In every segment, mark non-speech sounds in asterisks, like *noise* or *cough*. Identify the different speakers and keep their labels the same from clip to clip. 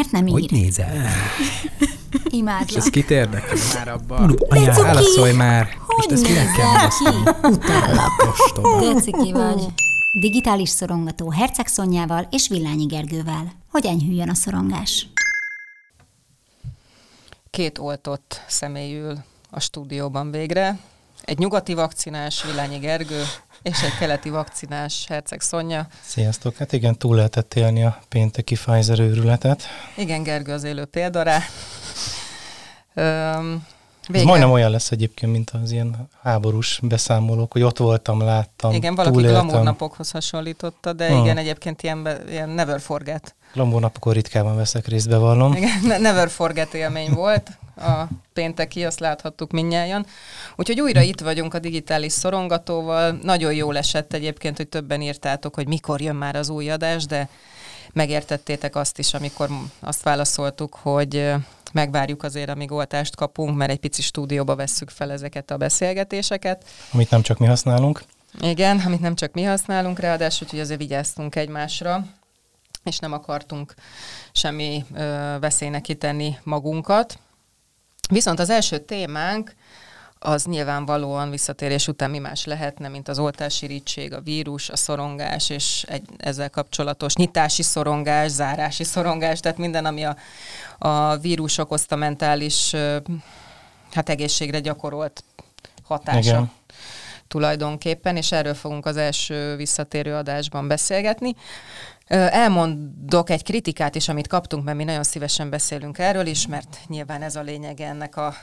Speaker 1: miért nem ír?
Speaker 2: Hogy nézel? *laughs* És
Speaker 1: Imádlak.
Speaker 2: ez kit érdekel már abban?
Speaker 1: Cuki!
Speaker 2: válaszolj már!
Speaker 1: Hogy
Speaker 2: Most ezt kell válaszolni?
Speaker 1: Utállak. Deciki vagy. Digitális szorongató Herceg Szonyával és Villányi Gergővel. Hogy enyhüljön a szorongás?
Speaker 3: Két oltott személy ül a stúdióban végre. Egy nyugati vakcinás Vilányi Gergő, és egy keleti vakcinás Herceg Szonya.
Speaker 4: Sziasztok! Hát igen, túl lehetett élni a pénteki Pfizer őrületet.
Speaker 3: Igen, Gergő az élő példa rá. Öm,
Speaker 4: Ez majdnem olyan lesz egyébként, mint az ilyen háborús beszámolók, hogy ott voltam, láttam,
Speaker 3: Igen, valaki glamour napokhoz hasonlította, de
Speaker 4: Hmm.
Speaker 3: igen, egyébként ilyen, be, ilyen never forget.
Speaker 4: Glamour napokon ritkában veszek részt, bevallom.
Speaker 3: Igen, ne- never forget élmény volt a pénteki, azt láthattuk minnyáján. Úgyhogy újra itt vagyunk a digitális szorongatóval. Nagyon jól esett egyébként, hogy többen írtátok, hogy mikor jön már az új adás, de megértettétek azt is, amikor azt válaszoltuk, hogy megvárjuk azért, amíg oltást kapunk, mert egy pici stúdióba vesszük fel ezeket a beszélgetéseket.
Speaker 4: Amit nem csak mi használunk.
Speaker 3: Igen, amit nem csak mi használunk, ráadásul, hogy azért vigyáztunk egymásra, és nem akartunk semmi ö, veszélynek kitenni magunkat. Viszont az első témánk az nyilvánvalóan visszatérés után mi más lehetne, mint az oltásirigység, a vírus, a szorongás, és egy, ezzel kapcsolatos nyitási szorongás, zárási szorongás, tehát minden, ami a, a vírus okozta mentális ö, hát egészségre gyakorolt hatása
Speaker 4: Igen.
Speaker 3: tulajdonképpen, és erről fogunk az első visszatérő adásban beszélgetni. Elmondok egy kritikát is, amit kaptunk, mert mi nagyon szívesen beszélünk erről is, mert nyilván ez a lényege ennek a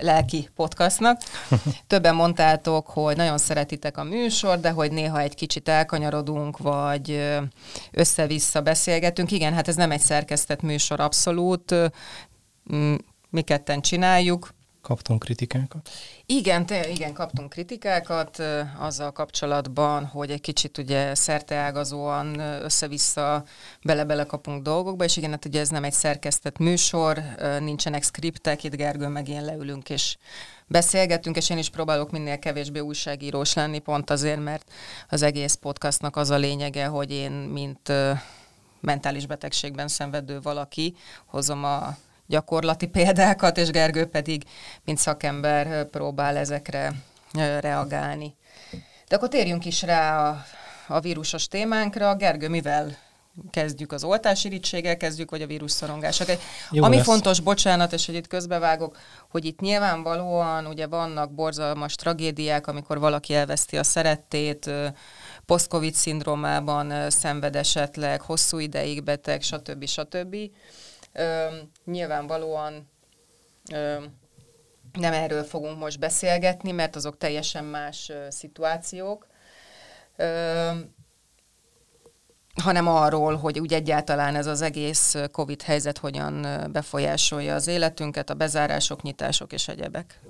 Speaker 3: lelki podcastnak. *laughs* Többen mondtátok, hogy nagyon szeretitek a műsor, de hogy néha egy kicsit elkanyarodunk, vagy össze-vissza beszélgetünk. Igen, hát ez nem egy szerkesztett műsor abszolút. Mi ketten csináljuk,
Speaker 4: Kaptunk kritikákat.
Speaker 3: igen, te, igen, kaptunk kritikákat azzal kapcsolatban, hogy egy kicsit ugye szerteágazóan össze-vissza bele-bele kapunk dolgokba, és igen, hát ugye ez nem egy szerkesztett műsor, nincsenek skriptek, itt Gergő meg én leülünk és beszélgetünk, és én is próbálok minél kevésbé újságírós lenni, pont azért, mert az egész podcastnak az a lényege, hogy én, mint mentális betegségben szenvedő valaki, hozom a gyakorlati példákat, és Gergő pedig, mint szakember próbál ezekre reagálni. De akkor térjünk is rá a, a vírusos témánkra. Gergő, mivel kezdjük az oltásirítséggel, kezdjük, vagy a vírusszorongással? Ami
Speaker 4: lesz.
Speaker 3: fontos, bocsánat, és hogy itt közbevágok, hogy itt nyilvánvalóan ugye vannak borzalmas tragédiák, amikor valaki elveszti a szerettét, ö, post-covid szindrómában szenved esetleg, hosszú ideig beteg, stb. stb. Ö, nyilvánvalóan ö, nem erről fogunk most beszélgetni, mert azok teljesen más ö, szituációk, ö, hanem arról, hogy úgy egyáltalán ez az egész Covid helyzet hogyan befolyásolja az életünket, a bezárások, nyitások és egyebek.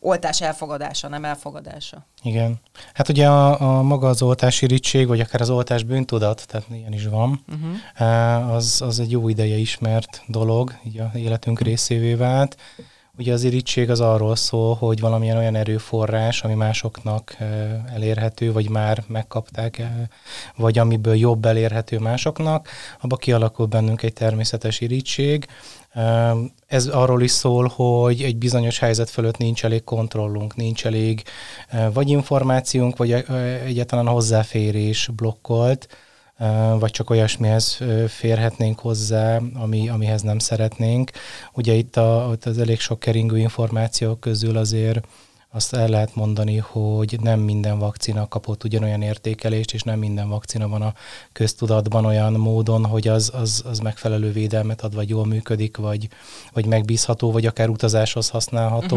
Speaker 3: Oltás elfogadása, nem elfogadása.
Speaker 4: Igen. Hát ugye a, a maga az oltási rittség, vagy akár az oltás bűntudat, tehát ilyen is van, uh-huh. az, az egy jó ideje ismert dolog, így a életünk részévé vált. Ugye az irítség az arról szól, hogy valamilyen olyan erőforrás, ami másoknak eh, elérhető, vagy már megkapták, eh, vagy amiből jobb elérhető másoknak, abba kialakul bennünk egy természetes irítség. Ez arról is szól, hogy egy bizonyos helyzet fölött nincs elég kontrollunk, nincs elég eh, vagy információnk, vagy eh, egyáltalán hozzáférés blokkolt, eh, vagy csak olyasmihez férhetnénk hozzá, ami, amihez nem szeretnénk. Ugye itt a, az elég sok keringő információk közül azért azt el lehet mondani, hogy nem minden vakcina kapott ugyanolyan értékelést, és nem minden vakcina van a köztudatban olyan módon, hogy az, az, az megfelelő védelmet ad, vagy jól működik, vagy, vagy megbízható, vagy akár utazáshoz használható,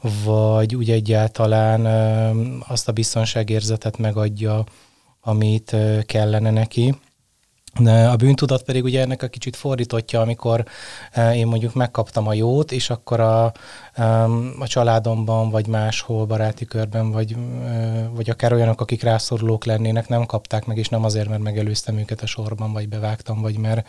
Speaker 4: uh-huh. vagy úgy egyáltalán azt a biztonságérzetet megadja, amit kellene neki. A bűntudat pedig ugye ennek a kicsit fordítottja, amikor eh, én mondjuk megkaptam a jót, és akkor a, a családomban, vagy máshol, baráti körben, vagy, eh, vagy akár olyanok, akik rászorulók lennének, nem kapták meg, és nem azért, mert megelőztem őket a sorban, vagy bevágtam, vagy mert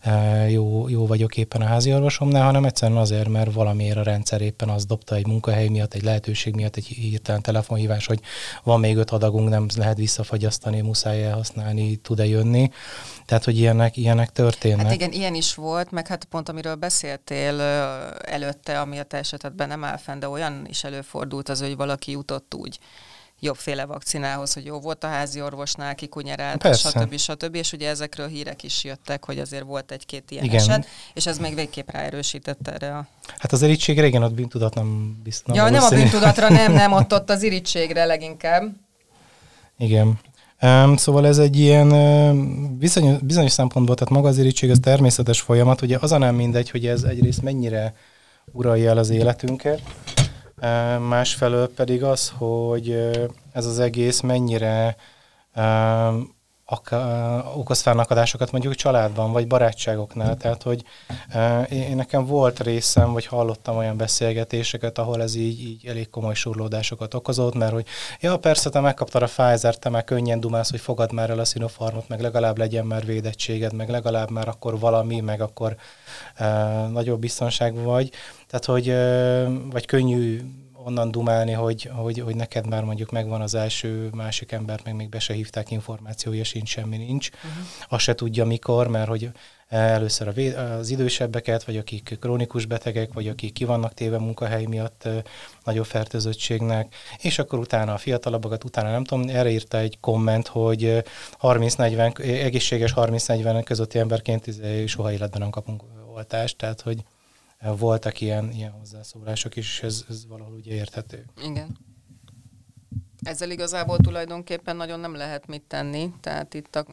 Speaker 4: eh, jó, jó vagyok éppen a házi orvosomnál, hanem egyszerűen azért, mert valamiért a rendszer éppen az dobta egy munkahely miatt, egy lehetőség miatt, egy hirtelen telefonhívás, hogy van még öt adagunk, nem lehet visszafagyasztani, muszáj elhasználni, tud-e jönni. Tehát, hogy ilyenek, ilyenek történnek.
Speaker 3: Hát igen, ilyen is volt, meg hát pont amiről beszéltél előtte, ami a te esetedben nem áll fenn, de olyan is előfordult az, hogy valaki jutott úgy jobbféle vakcinához, hogy jó volt a házi orvosnál, kikunyerált, stb. stb. És ugye ezekről hírek is jöttek, hogy azért volt egy-két ilyen Igen. eset, és ez még végképp ráerősített erre a...
Speaker 4: Hát az irítségre igen, ott bűntudat nem biztos.
Speaker 3: Ja, nem a bűntudatra, nem, nem, ott, *laughs* ott az irítségre leginkább.
Speaker 4: Igen. Um, szóval ez egy ilyen uh, bizonyos, bizonyos szempontból, tehát maga az irítség az természetes folyamat, ugye az a nem mindegy, hogy ez egyrészt mennyire uralja el az életünket, másfelől pedig az, hogy ez az egész mennyire okoz fennakadásokat mondjuk családban, vagy barátságoknál. Tehát, hogy én nekem volt részem, vagy hallottam olyan beszélgetéseket, ahol ez így, így elég komoly surlódásokat okozott, mert hogy ja, persze, te megkaptad a Pfizer, te már könnyen dumálsz, hogy fogad már el a Sinopharmot, meg legalább legyen már védettséged, meg legalább már akkor valami, meg akkor uh, nagyobb biztonság vagy. Tehát, hogy vagy könnyű onnan dumálni, hogy, hogy, hogy neked már mondjuk megvan az első, másik ember, meg még be se hívták információja, sincs, semmi nincs. Uh-huh. Azt se tudja mikor, mert hogy először a véd, az idősebbeket, vagy akik krónikus betegek, vagy akik ki vannak téve munkahely miatt nagyobb fertőzöttségnek, és akkor utána a fiatalabbakat, utána nem tudom, erre írta egy komment, hogy 30-40, egészséges 30-40 közötti emberként soha életben nem kapunk oltást, tehát hogy voltak ilyen, ilyen hozzászólások is, és ez, ez valahol ugye érthető.
Speaker 3: Igen. Ezzel igazából tulajdonképpen nagyon nem lehet mit tenni, tehát itt a,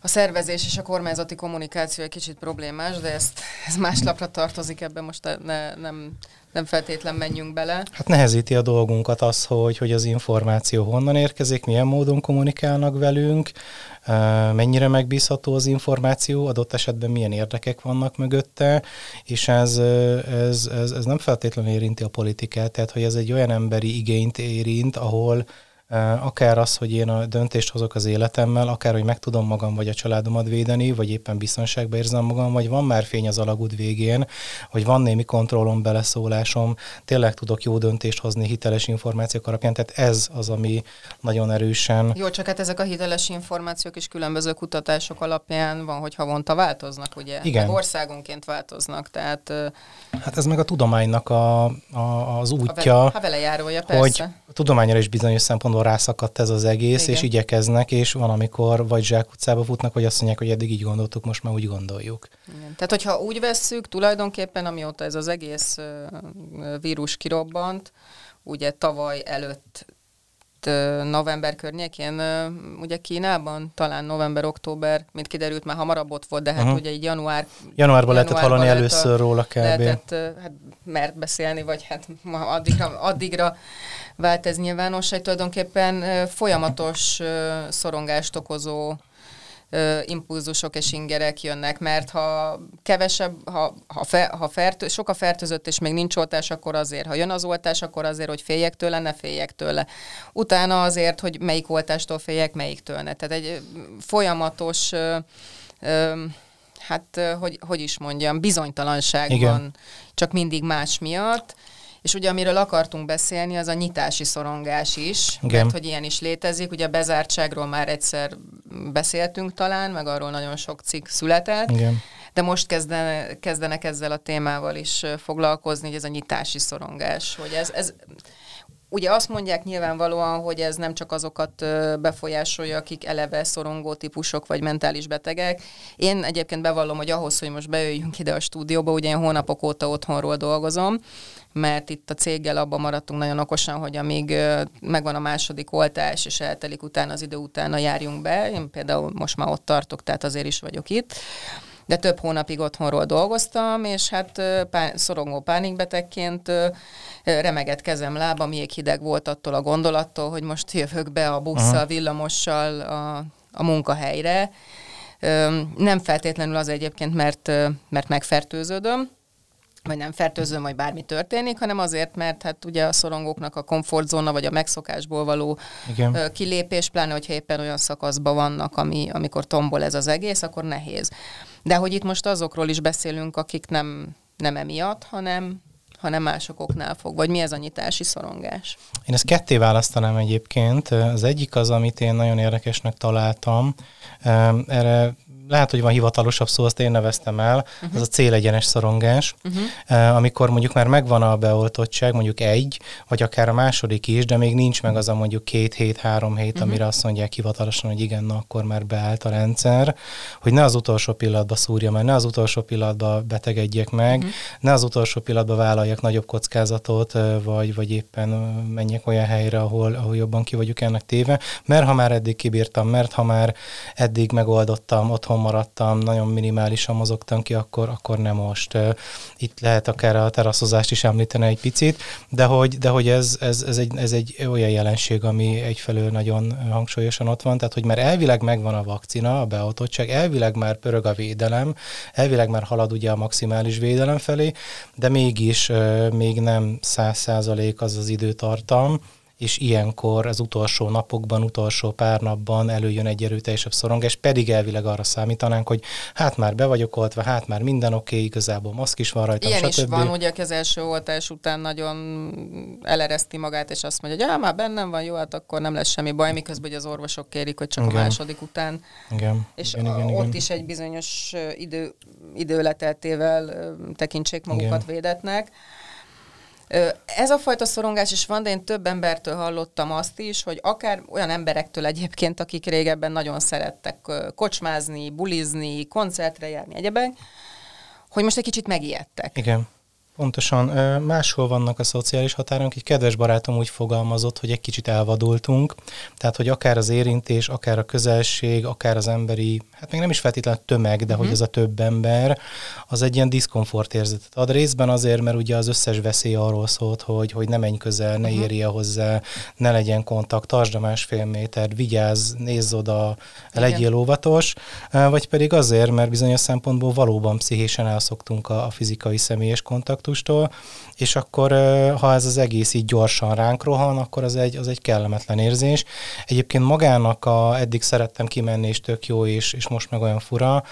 Speaker 3: a szervezés és a kormányzati kommunikáció egy kicsit problémás, de ezt, ez más lapra tartozik, ebben most ne, nem, nem feltétlen menjünk bele.
Speaker 4: Hát nehezíti a dolgunkat az, hogy, hogy az információ honnan érkezik, milyen módon kommunikálnak velünk, mennyire megbízható az információ, adott esetben milyen érdekek vannak mögötte, és ez, ez, ez, ez nem feltétlenül érinti a politikát, tehát hogy ez egy olyan emberi igényt érint, ahol akár az, hogy én a döntést hozok az életemmel, akár, hogy meg tudom magam vagy a családomat védeni, vagy éppen biztonságban érzem magam, vagy van már fény az alagút végén, hogy van némi kontrollom, beleszólásom, tényleg tudok jó döntést hozni hiteles információk alapján, tehát ez az, ami nagyon erősen...
Speaker 3: Jó, csak hát ezek a hiteles információk is különböző kutatások alapján van, hogy havonta változnak, ugye? Igen. Meg országonként változnak, tehát...
Speaker 4: Hát ez meg a tudománynak a, a, az útja. A
Speaker 3: vele, ha vele járója, persze.
Speaker 4: Hogy a tudományra is bizonyos szempontból szempontból rászakadt ez az egész, Igen. és igyekeznek, és van, amikor vagy zsákutcába futnak, vagy azt mondják, hogy eddig így gondoltuk, most már úgy gondoljuk.
Speaker 3: Igen. Tehát, hogyha úgy vesszük, tulajdonképpen amióta ez az egész vírus kirobbant, ugye tavaly előtt november környékén, ugye Kínában, talán november-október, mint kiderült, már hamarabb ott volt, de hát uh-huh. ugye egy január...
Speaker 4: Januárban lehetett hallani először róla kb.
Speaker 3: Lehetett hát, mert beszélni, vagy hát addigra, addigra vált ez nyilvánossá, tulajdonképpen folyamatos szorongást okozó impulzusok és ingerek jönnek, mert ha kevesebb, ha, ha, fe, ha fertő, sok a fertőzött és még nincs oltás, akkor azért, ha jön az oltás, akkor azért, hogy féljek tőle, ne féljek tőle. Utána azért, hogy melyik oltástól féljek, melyiktől ne. Tehát egy folyamatos ö, ö, hát, hogy, hogy is mondjam, bizonytalanság Igen. van, csak mindig más miatt. És ugye amiről akartunk beszélni, az a nyitási szorongás is, Igen. mert hogy ilyen is létezik. Ugye a bezártságról már egyszer beszéltünk talán, meg arról nagyon sok cikk született. Igen. De most kezdene, kezdenek ezzel a témával is foglalkozni, hogy ez a nyitási szorongás, hogy ez, ez Ugye azt mondják nyilvánvalóan, hogy ez nem csak azokat befolyásolja, akik eleve szorongó típusok vagy mentális betegek. Én egyébként bevallom, hogy ahhoz, hogy most bejöjjünk ide a stúdióba, ugye én hónapok óta otthonról dolgozom, mert itt a céggel abban maradtunk nagyon okosan, hogy amíg megvan a második oltás, és eltelik utána az idő utána járjunk be. Én például most már ott tartok, tehát azért is vagyok itt de több hónapig otthonról dolgoztam, és hát pá- szorongó pánikbetegként remegett kezem, lába, még hideg volt attól a gondolattól, hogy most jövök be a busszal, villamossal a, a munkahelyre. Nem feltétlenül az egyébként, mert, mert megfertőződöm, vagy nem fertőzöm, vagy bármi történik, hanem azért, mert hát ugye a szorongóknak a komfortzóna, vagy a megszokásból való Igen. kilépés, pláne, hogyha éppen olyan szakaszban vannak, ami, amikor tombol ez az egész, akkor nehéz. De hogy itt most azokról is beszélünk, akik nem, nem emiatt, hanem hanem mások oknál fog? Vagy mi ez a nyitási szorongás?
Speaker 4: Én ezt ketté választanám egyébként. Az egyik az, amit én nagyon érdekesnek találtam. Erre lehet, hogy van hivatalosabb szó, azt én neveztem el, uh-huh. az a célegyenes szorongás, uh-huh. amikor mondjuk már megvan a beoltottság, mondjuk egy, vagy akár a második is, de még nincs meg az a mondjuk két hét, három hét, uh-huh. amire azt mondják hivatalosan, hogy igen, na akkor már beállt a rendszer, hogy ne az utolsó pillanatban szúrja meg, ne az utolsó pillanatban betegedjek meg, uh-huh. ne az utolsó pillanatban vállaljak nagyobb kockázatot, vagy, vagy éppen menjek olyan helyre, ahol, ahol jobban ki vagyok ennek téve, mert ha már eddig kibírtam, mert ha már eddig megoldottam otthon otthon maradtam, nagyon minimálisan mozogtam ki, akkor, akkor nem most. Itt lehet akár a teraszozást is említeni egy picit, de hogy, de hogy ez, ez, ez, egy, ez egy olyan jelenség, ami egyfelől nagyon hangsúlyosan ott van, tehát hogy már elvileg megvan a vakcina, a beoltottság, elvileg már pörög a védelem, elvileg már halad ugye a maximális védelem felé, de mégis még nem száz százalék az az időtartam, és ilyenkor az utolsó napokban, utolsó pár napban előjön egy erőteljesebb szorongás, pedig elvileg arra számítanánk, hogy hát már be vagyok oltva, hát már minden oké, okay, igazából maszk is van rajta,
Speaker 3: Ilyen
Speaker 4: stb.
Speaker 3: is van, ugye az első oltás után nagyon elereszti magát, és azt mondja, hogy ah, már bennem van, jó, hát akkor nem lesz semmi baj, miközben az orvosok kérik, hogy csak igen. a második után.
Speaker 4: Igen.
Speaker 3: És
Speaker 4: igen,
Speaker 3: igen,
Speaker 4: igen,
Speaker 3: ott is egy bizonyos idő, időleteltével tekintsék magukat igen. védetnek. Ez a fajta szorongás is van, de én több embertől hallottam azt is, hogy akár olyan emberektől egyébként, akik régebben nagyon szerettek kocsmázni, bulizni, koncertre járni, egyebek, hogy most egy kicsit megijedtek.
Speaker 4: Igen. Pontosan. Máshol vannak a szociális határok. Egy kedves barátom úgy fogalmazott, hogy egy kicsit elvadultunk. Tehát, hogy akár az érintés, akár a közelség, akár az emberi, hát még nem is feltétlenül tömeg, de uh-huh. hogy ez a több ember, az egy ilyen diszkomfort érzetet ad. Részben azért, mert ugye az összes veszély arról szólt, hogy, hogy ne menj közel, ne uh-huh. érje hozzá, ne legyen kontakt, tartsd a másfél méter, vigyázz, nézz oda, Igen. legyél óvatos, vagy pedig azért, mert bizonyos szempontból valóban pszichésen elszoktunk a, a fizikai személyes kontakt kontaktustól, és akkor ha ez az egész így gyorsan ránk rohan, akkor az egy, az egy kellemetlen érzés. Egyébként magának a, eddig szerettem kimenni, és tök jó, és, és most meg olyan fura,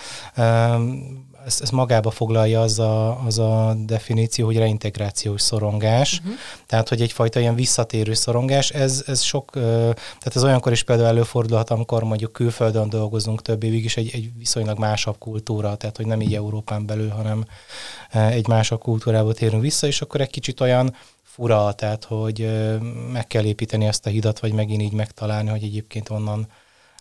Speaker 4: ezt, ezt magába foglalja az a, az a definíció, hogy reintegrációs szorongás, uh-huh. tehát hogy egyfajta ilyen visszatérő szorongás, ez, ez sok, tehát ez olyankor is például előfordulhat, amikor mondjuk külföldön dolgozunk több évig, is egy, egy viszonylag másabb kultúra, tehát hogy nem így Európán belül, hanem egy másabb kultúrába térünk vissza, és akkor egy kicsit olyan fura, tehát hogy meg kell építeni ezt a hidat, vagy megint így megtalálni, hogy egyébként onnan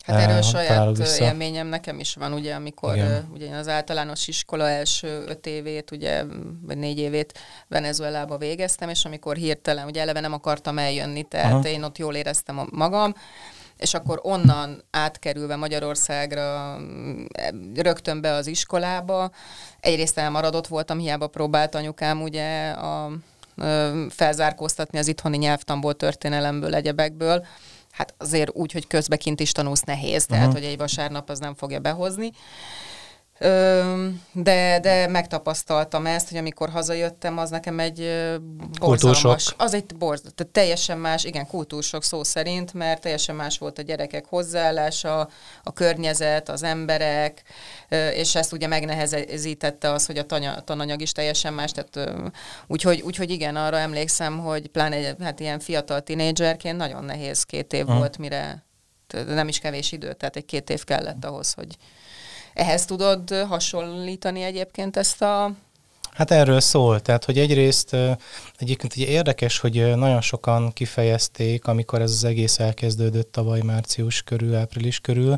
Speaker 3: Hát erről saját vissza. élményem nekem is van, ugye, amikor Igen. ugye az általános iskola első öt évét, ugye, vagy négy évét Venezuelába végeztem, és amikor hirtelen, ugye eleve nem akartam eljönni, tehát Aha. én ott jól éreztem magam, és akkor onnan átkerülve Magyarországra rögtön be az iskolába, egyrészt elmaradott voltam, hiába próbált anyukám ugye a, felzárkóztatni az itthoni nyelvtamból, történelemből, egyebekből, hát azért úgy, hogy közbe kint is tanulsz nehéz, tehát uh-huh. hogy egy vasárnap az nem fogja behozni. De, de megtapasztaltam ezt, hogy amikor hazajöttem, az nekem egy borzalmas. Az egy borz, tehát teljesen más, igen, kultúrsok szó szerint, mert teljesen más volt a gyerekek hozzáállása, a környezet, az emberek, és ezt ugye megnehezítette az, hogy a tanya, tananyag is teljesen más, tehát úgyhogy, úgyhogy igen, arra emlékszem, hogy pláne egy, hát ilyen fiatal tinédzserként nagyon nehéz két év hmm. volt, mire nem is kevés idő, tehát egy két év kellett ahhoz, hogy ehhez tudod hasonlítani egyébként ezt a
Speaker 4: Hát erről szól, tehát hogy egyrészt egyébként ugye érdekes, hogy nagyon sokan kifejezték, amikor ez az egész elkezdődött tavaly március körül, április körül,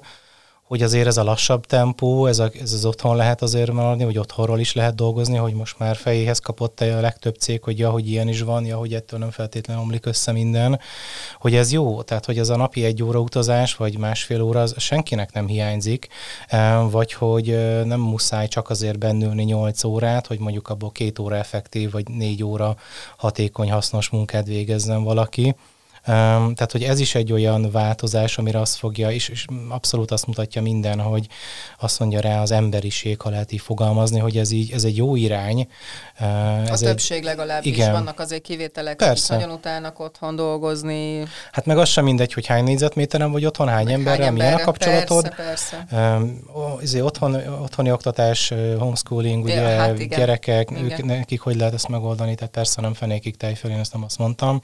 Speaker 4: hogy azért ez a lassabb tempó, ez, a, ez az otthon lehet azért maradni, hogy otthonról is lehet dolgozni, hogy most már fejéhez kapott a legtöbb cég, hogy ja, hogy ilyen is van, ja, hogy ettől nem feltétlenül omlik össze minden, hogy ez jó, tehát hogy ez a napi egy óra utazás, vagy másfél óra, az senkinek nem hiányzik, vagy hogy nem muszáj csak azért bennülni nyolc órát, hogy mondjuk abból két óra effektív, vagy négy óra hatékony, hasznos munkát végezzen valaki, Tehát, hogy ez is egy olyan változás, amire azt fogja, és, és abszolút azt mutatja minden, hogy azt mondja rá az emberiség, ha lehet így fogalmazni, hogy ez, így, ez egy jó irány.
Speaker 3: Ez a többség egy, legalábbis, igen. vannak azért kivételek, Persze. akik nagyon utálnak otthon dolgozni.
Speaker 4: Hát meg az sem mindegy, hogy hány négyzetméteren vagy otthon, hány emberrel, milyen a kapcsolatod.
Speaker 3: Persze, persze.
Speaker 4: Um, otthon, otthoni oktatás, homeschooling, ugye hát igen. gyerekek, igen. Ők, nekik hogy lehet ezt megoldani, tehát persze nem fenékig tejfel, én ezt nem azt mondtam.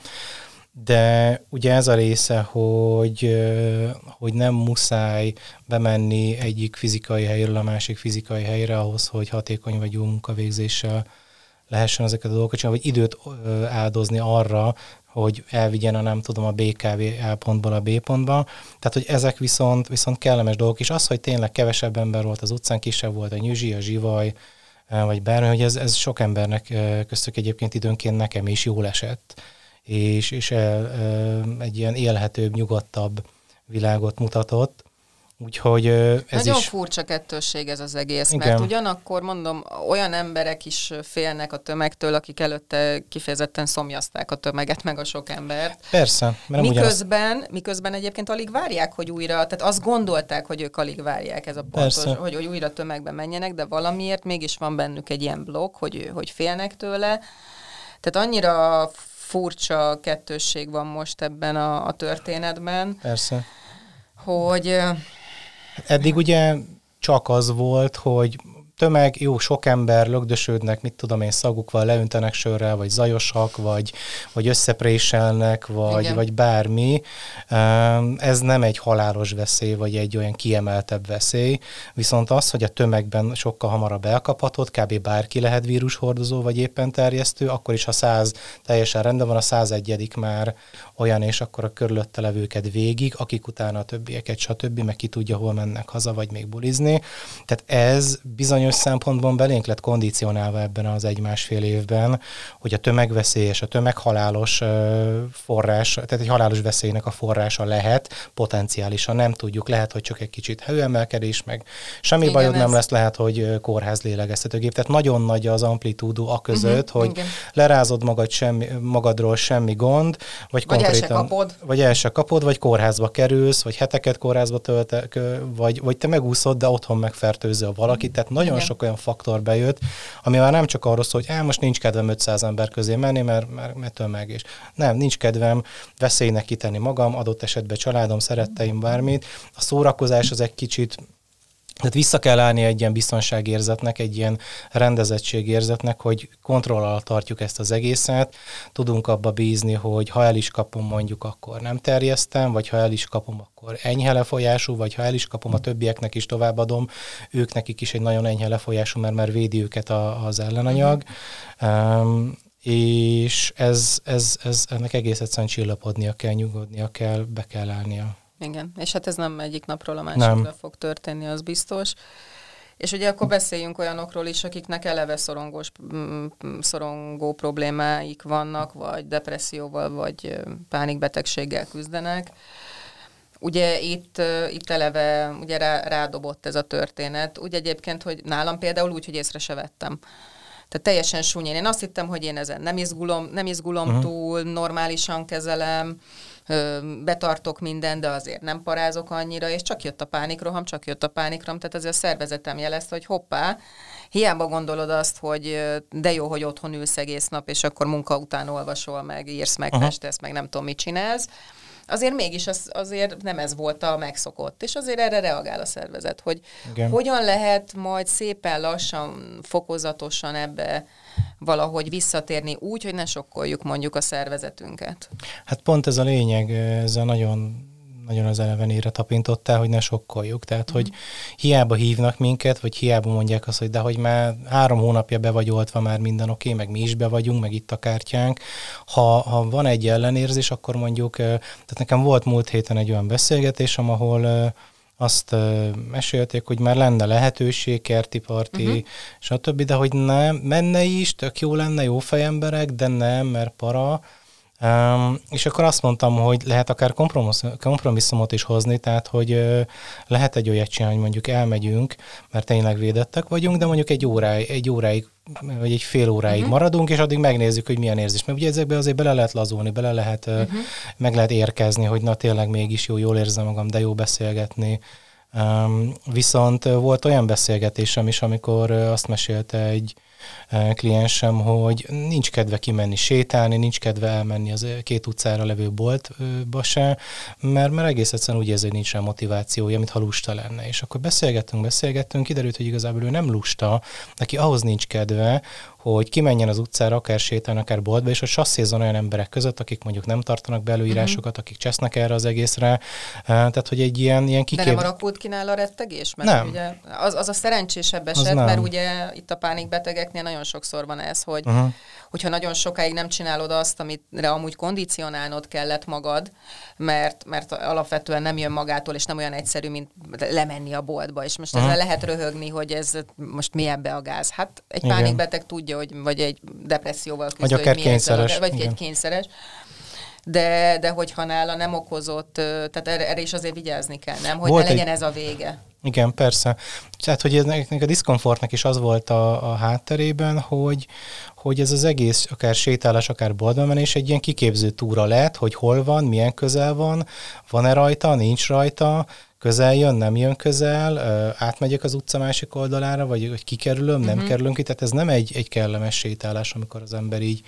Speaker 4: De ugye ez a része, hogy, hogy nem muszáj bemenni egyik fizikai helyről a másik fizikai helyre ahhoz, hogy hatékony vagy jó munkavégzéssel lehessen ezeket a dolgokat csinálni, vagy időt áldozni arra, hogy elvigyen a nem tudom a BKV A pontból a B pontba. Tehát, hogy ezek viszont, viszont kellemes dolgok, és az, hogy tényleg kevesebb ember volt az utcán, kisebb volt a nyüzsi, a zsivaj, vagy bármi, hogy ez, ez sok embernek köztük egyébként időnként nekem is jól esett és, és egy ilyen élhetőbb, nyugodtabb világot mutatott. Úgyhogy ez
Speaker 3: Nagyon
Speaker 4: is...
Speaker 3: furcsa kettősség ez az egész, Igen. mert ugyanakkor mondom, olyan emberek is félnek a tömegtől, akik előtte kifejezetten szomjazták a tömeget, meg a sok embert.
Speaker 4: Persze. Mert
Speaker 3: miközben, ugyanaz... miközben egyébként alig várják, hogy újra, tehát azt gondolták, hogy ők alig várják ez a pontos, hogy, hogy újra tömegbe menjenek, de valamiért mégis van bennük egy ilyen blokk, hogy, hogy félnek tőle. Tehát annyira furcsa kettősség van most ebben a, a történetben.
Speaker 4: Persze.
Speaker 3: Hogy...
Speaker 4: Eddig ugye csak az volt, hogy tömeg, jó, sok ember lögdösödnek, mit tudom én, szagukval leöntenek sörrel, vagy zajosak, vagy, vagy összepréselnek, vagy, Igen. vagy bármi. Ez nem egy halálos veszély, vagy egy olyan kiemeltebb veszély, viszont az, hogy a tömegben sokkal hamarabb elkaphatod, kb. bárki lehet vírushordozó, vagy éppen terjesztő, akkor is, ha száz teljesen rendben van, a 101 már olyan, és akkor a körülötte levőket végig, akik utána a többieket, stb., meg ki tudja, hol mennek haza, vagy még bulizni. Tehát ez bizonyos szempontból belénk lett kondicionálva ebben az egy-másfél évben, hogy a tömegveszélyes, a tömeghalálos forrás, tehát egy halálos veszélynek a forrása lehet, potenciálisan nem tudjuk, lehet, hogy csak egy kicsit hőemelkedés, meg semmi igen, bajod ez... nem lesz, lehet, hogy kórház lélegeztetőgép. Tehát nagyon nagy az amplitúdó a között, uh-huh, hogy igen. lerázod magad semmi, magadról semmi gond, vagy, vagy
Speaker 3: el se kapod.
Speaker 4: Vagy el se kapod, vagy kórházba kerülsz, vagy heteket kórházba töltek, vagy, vagy te megúszod, de otthon megfertőzöl valakit. Tehát nagyon Igen. sok olyan faktor bejött, ami már nem csak arról szól, hogy á, most nincs kedvem 500 ember közé menni, mert, mert, mert tömeg is. Nem, nincs kedvem veszélynek kitenni magam, adott esetben családom, szeretteim, bármit. A szórakozás az egy kicsit tehát vissza kell állni egy ilyen biztonságérzetnek, egy ilyen rendezettségérzetnek, hogy kontroll alatt tartjuk ezt az egészet, tudunk abba bízni, hogy ha el is kapom mondjuk, akkor nem terjesztem, vagy ha el is kapom, akkor enyhe lefolyású, vagy ha el is kapom, a többieknek is továbbadom, ők nekik is egy nagyon enyhe lefolyású, mert már védi őket a, az ellenanyag. Um, és ez, ez, ez, ennek egész egyszerűen csillapodnia kell, nyugodnia kell, be kell állnia.
Speaker 3: Igen, és hát ez nem egyik napról a másikra nem. fog történni, az biztos. És ugye akkor beszéljünk olyanokról is, akiknek eleve szorongós, mm, szorongó problémáik vannak, vagy depresszióval, vagy pánikbetegséggel küzdenek. Ugye itt, itt eleve ugye rá, rádobott ez a történet. Úgy egyébként, hogy nálam például úgy, hogy észre se vettem. Tehát teljesen súnyén. Én azt hittem, hogy én ezen nem izgulom, nem izgulom uh-huh. túl, normálisan kezelem, betartok minden, de azért nem parázok annyira, és csak jött a pánikroham, csak jött a pánikroham, tehát azért a szervezetem jelezte, hogy hoppá, hiába gondolod azt, hogy de jó, hogy otthon ülsz egész nap, és akkor munka után olvasol meg, írsz meg, uh-huh. festesz meg, nem tudom, mit csinálsz, azért mégis az, azért nem ez volt a megszokott, és azért erre reagál a szervezet, hogy Igen. hogyan lehet majd szépen lassan, fokozatosan ebbe valahogy visszatérni úgy, hogy ne sokkoljuk mondjuk a szervezetünket.
Speaker 4: Hát pont ez a lényeg, ez a nagyon nagyon az elevenére tapintottál, hogy ne sokkoljuk. Tehát, mm. hogy hiába hívnak minket, vagy hiába mondják azt, hogy de hogy már három hónapja be vagy oltva, már minden oké, okay, meg mi is be vagyunk, meg itt a kártyánk. Ha, ha van egy ellenérzés, akkor mondjuk, tehát nekem volt múlt héten egy olyan beszélgetésem, ahol azt mesélték, hogy már lenne lehetőség, kerti parti, uh-huh. stb., de hogy nem, menne is, tök jó lenne, jó fejemberek, de nem, mert para, Um, és akkor azt mondtam, hogy lehet akár kompromisszumot is hozni, tehát hogy uh, lehet egy olyat csinálni, hogy mondjuk elmegyünk, mert tényleg védettek vagyunk, de mondjuk egy, óráig, egy óráig vagy egy fél óráig uh-huh. maradunk, és addig megnézzük, hogy milyen érzés. Mert ugye ezekbe azért bele lehet lazulni, bele lehet, uh-huh. meg lehet érkezni, hogy na tényleg mégis jó, jól érzem magam, de jó beszélgetni. Viszont volt olyan beszélgetésem is, amikor azt mesélte egy, kliensem, hogy nincs kedve kimenni sétálni, nincs kedve elmenni az két utcára levő boltba se, mert, mert egész egyszerűen úgy érzi, hogy nincs rá motivációja, mintha lusta lenne. És akkor beszélgettünk, beszélgettünk, kiderült, hogy igazából ő nem lusta, neki ahhoz nincs kedve, hogy kimenjen az utcára, akár sétálni, akár boltba, és hogy sasszézzon olyan emberek között, akik mondjuk nem tartanak be előírásokat, uh-huh. akik csesznek erre az egészre. Tehát, hogy egy ilyen, ilyen kikép...
Speaker 3: De nem alakult ki nála rettegés? Mert
Speaker 4: nem.
Speaker 3: Ugye az, az a szerencsésebb eset, mert ugye itt a pánikbetegeknél nagyon sokszor van ez, hogy uh-huh. hogyha nagyon sokáig nem csinálod azt, amire amúgy kondicionálnod kellett magad, mert, mert alapvetően nem jön magától, és nem olyan egyszerű, mint lemenni a boltba. És most uh-huh. ezzel lehet röhögni, hogy ez most mi ebbe a gáz. Hát egy Igen. pánikbeteg tudja, hogy vagy egy depresszióval küzd,
Speaker 4: vagy akár kényszeres.
Speaker 3: A, vagy Igen. egy kényszeres de, de hogyha nála nem okozott, tehát erre, erre is azért vigyázni kell, nem? Hogy Volt ne legyen egy... ez a vége.
Speaker 4: Igen, persze. Tehát, hogy ennek a diszkomfortnak is az volt a, a hátterében, hogy, hogy ez az egész, akár sétálás, akár boldalmenés egy ilyen kiképző túra lehet, hogy hol van, milyen közel van, van-e rajta, nincs rajta, közel jön, nem jön közel, átmegyek az utca másik oldalára, vagy hogy kikerülöm, uh-huh. nem mhm. kerülünk ki, tehát ez nem egy, egy kellemes sétálás, amikor az ember így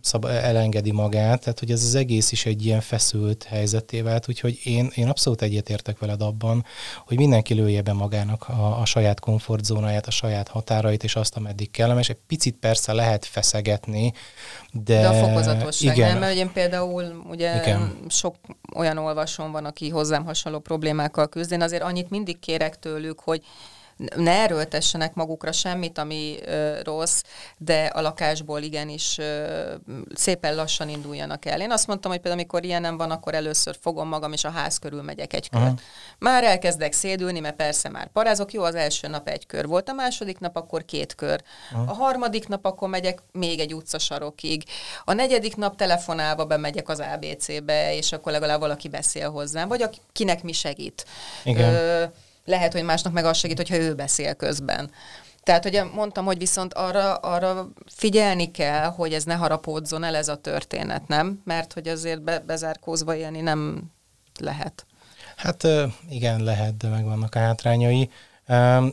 Speaker 4: szab, elengedi magát, tehát hogy ez az egész is egy ilyen feszült helyzeté vált, úgyhogy én, én abszolút egyetértek veled abban, hogy mindenki lője be magának a, a saját komfortzónáját, a saját határait, és azt, ameddig kellemes. Egy picit persze lehet feszegetni, de...
Speaker 3: De a fokozatosság, igen. nem? Mert én például ugye igen. sok olyan olvasom van, aki hozzám hasonló problémákkal küzd. Én azért annyit mindig kérek tőlük, hogy ne erőltessenek magukra semmit, ami ö, rossz, de a lakásból igenis ö, szépen lassan induljanak el. Én azt mondtam, hogy például amikor ilyenem van, akkor először fogom magam, és a ház körül megyek egy kört. Uh-huh. Már elkezdek szédülni, mert persze már parázok. Jó, az első nap egy kör volt, a második nap akkor két kör. Uh-huh. A harmadik nap akkor megyek még egy utcasarokig. A negyedik nap telefonálva bemegyek az ABC-be, és akkor legalább valaki beszél hozzám, vagy akinek mi segít.
Speaker 4: Igen. Ö,
Speaker 3: lehet, hogy másnak meg az segít, hogyha ő beszél közben. Tehát ugye mondtam, hogy viszont arra, arra figyelni kell, hogy ez ne harapódzon el ez a történet, nem? Mert hogy azért be, bezárkózva élni nem lehet.
Speaker 4: Hát igen, lehet, de meg vannak a hátrányai.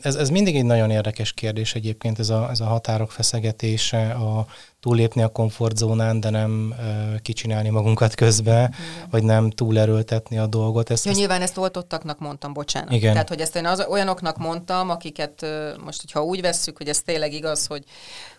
Speaker 4: Ez, ez mindig egy nagyon érdekes kérdés egyébként, ez a, ez a határok feszegetése, a túlépni a komfortzónán, de nem uh, kicsinálni magunkat közbe, Igen. vagy nem túlerőltetni a dolgot.
Speaker 3: Ezt, ja, ezt... Nyilván ezt oltottaknak mondtam, bocsánat. Igen. Tehát, hogy ezt én az, olyanoknak mondtam, akiket most, hogyha úgy vesszük, hogy ez tényleg igaz, hogy,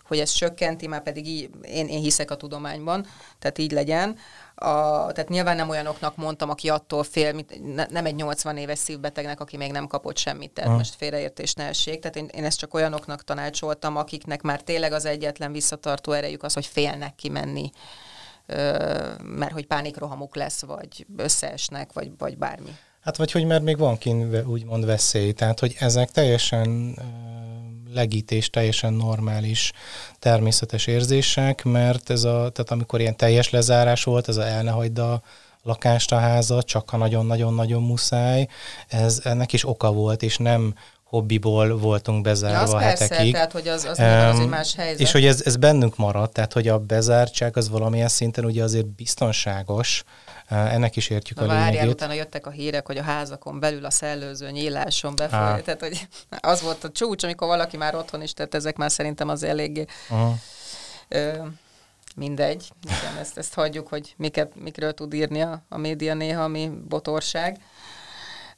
Speaker 3: hogy ez csökkenti, már pedig így, én, én hiszek a tudományban, tehát így legyen, a, tehát nyilván nem olyanoknak mondtam, aki attól fél, mint, ne, nem egy 80 éves szívbetegnek, aki még nem kapott semmit, tehát uh. most félreértés ne essék. Tehát én, én ezt csak olyanoknak tanácsoltam, akiknek már tényleg az egyetlen visszatartó erejük az, hogy félnek kimenni mert hogy pánikrohamuk lesz, vagy összeesnek, vagy, vagy bármi.
Speaker 4: Hát vagy hogy mert még van kint úgymond veszély, tehát hogy ezek teljesen legítés, teljesen normális, természetes érzések, mert ez a, tehát amikor ilyen teljes lezárás volt, ez a el ne hagyd a lakást, a házat, csak ha nagyon-nagyon-nagyon muszáj, ez ennek is oka volt, és nem hobbiból voltunk bezárva
Speaker 3: ja,
Speaker 4: az hetekig. Persze,
Speaker 3: tehát hogy az, az, um, az egy más helyzet.
Speaker 4: És hogy ez, ez bennünk maradt, tehát hogy a bezártság az valamilyen szinten ugye azért biztonságos, ennek is értjük Na, a várjál, lényegét.
Speaker 3: utána jöttek a hírek, hogy a házakon belül a szellőző nyíláson befolyt. Tehát, hogy az volt a csúcs, amikor valaki már otthon is tett, ezek már szerintem az eléggé... Uh-huh. Ö, mindegy. Igen, ezt, ezt hagyjuk, hogy miket, mikről tud írni a, a média néha, ami botorság.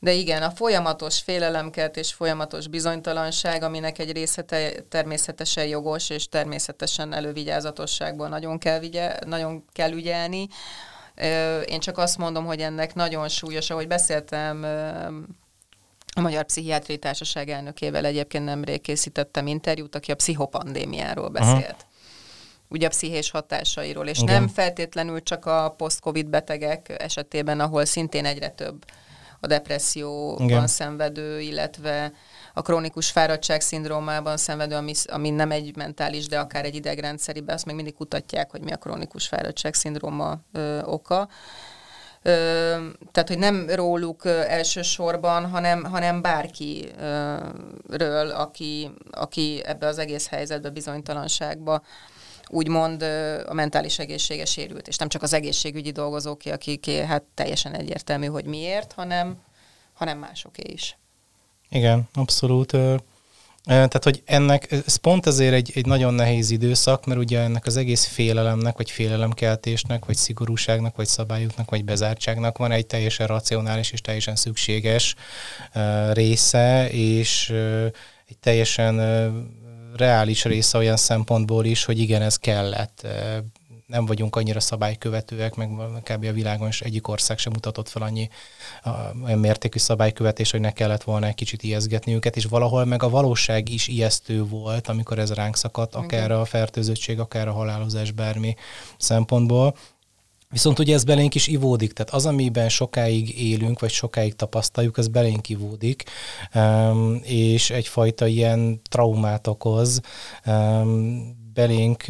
Speaker 3: De igen, a folyamatos félelemkelt és folyamatos bizonytalanság, aminek egy része te, természetesen jogos, és természetesen elővigyázatosságból nagyon kell, vigye, nagyon kell ügyelni. Én csak azt mondom, hogy ennek nagyon súlyos, ahogy beszéltem a Magyar Pszichiátriai Társaság elnökével egyébként nemrég készítettem interjút, aki a pszichopandémiáról beszélt. Aha. Ugye a pszichés hatásairól, és Igen. nem feltétlenül csak a post-covid betegek esetében, ahol szintén egyre több a depresszióban Igen. szenvedő, illetve a krónikus fáradtság szindrómában szenvedő, ami, ami nem egy mentális, de akár egy idegrendszeribe, azt még mindig kutatják, hogy mi a krónikus fáradtság szindróma ö, oka. Ö, tehát, hogy nem róluk ö, elsősorban, hanem, hanem bárkiről, aki, aki ebbe az egész helyzetbe, bizonytalanságba úgymond a mentális egészsége sérült, és nem csak az egészségügyi dolgozóké, akik hát teljesen egyértelmű, hogy miért, hanem, hanem másoké is.
Speaker 4: Igen, abszolút. Tehát, hogy ennek, ez pont ezért egy, egy nagyon nehéz időszak, mert ugye ennek az egész félelemnek, vagy félelemkeltésnek, vagy szigorúságnak, vagy szabályoknak, vagy bezártságnak van egy teljesen racionális és teljesen szükséges része, és egy teljesen reális része olyan szempontból is, hogy igen, ez kellett. Nem vagyunk annyira szabálykövetőek, meg kb. a világon is egyik ország sem mutatott fel annyi olyan mértékű szabálykövetés, hogy ne kellett volna egy kicsit ijeszgetni őket, és valahol meg a valóság is ijesztő volt, amikor ez ránk szakadt, akár a fertőzöttség, akár a halálozás bármi szempontból. Viszont ugye ez belénk is ivódik, tehát az, amiben sokáig élünk, vagy sokáig tapasztaljuk, ez belénk ivódik, és egyfajta ilyen traumát okoz, belénk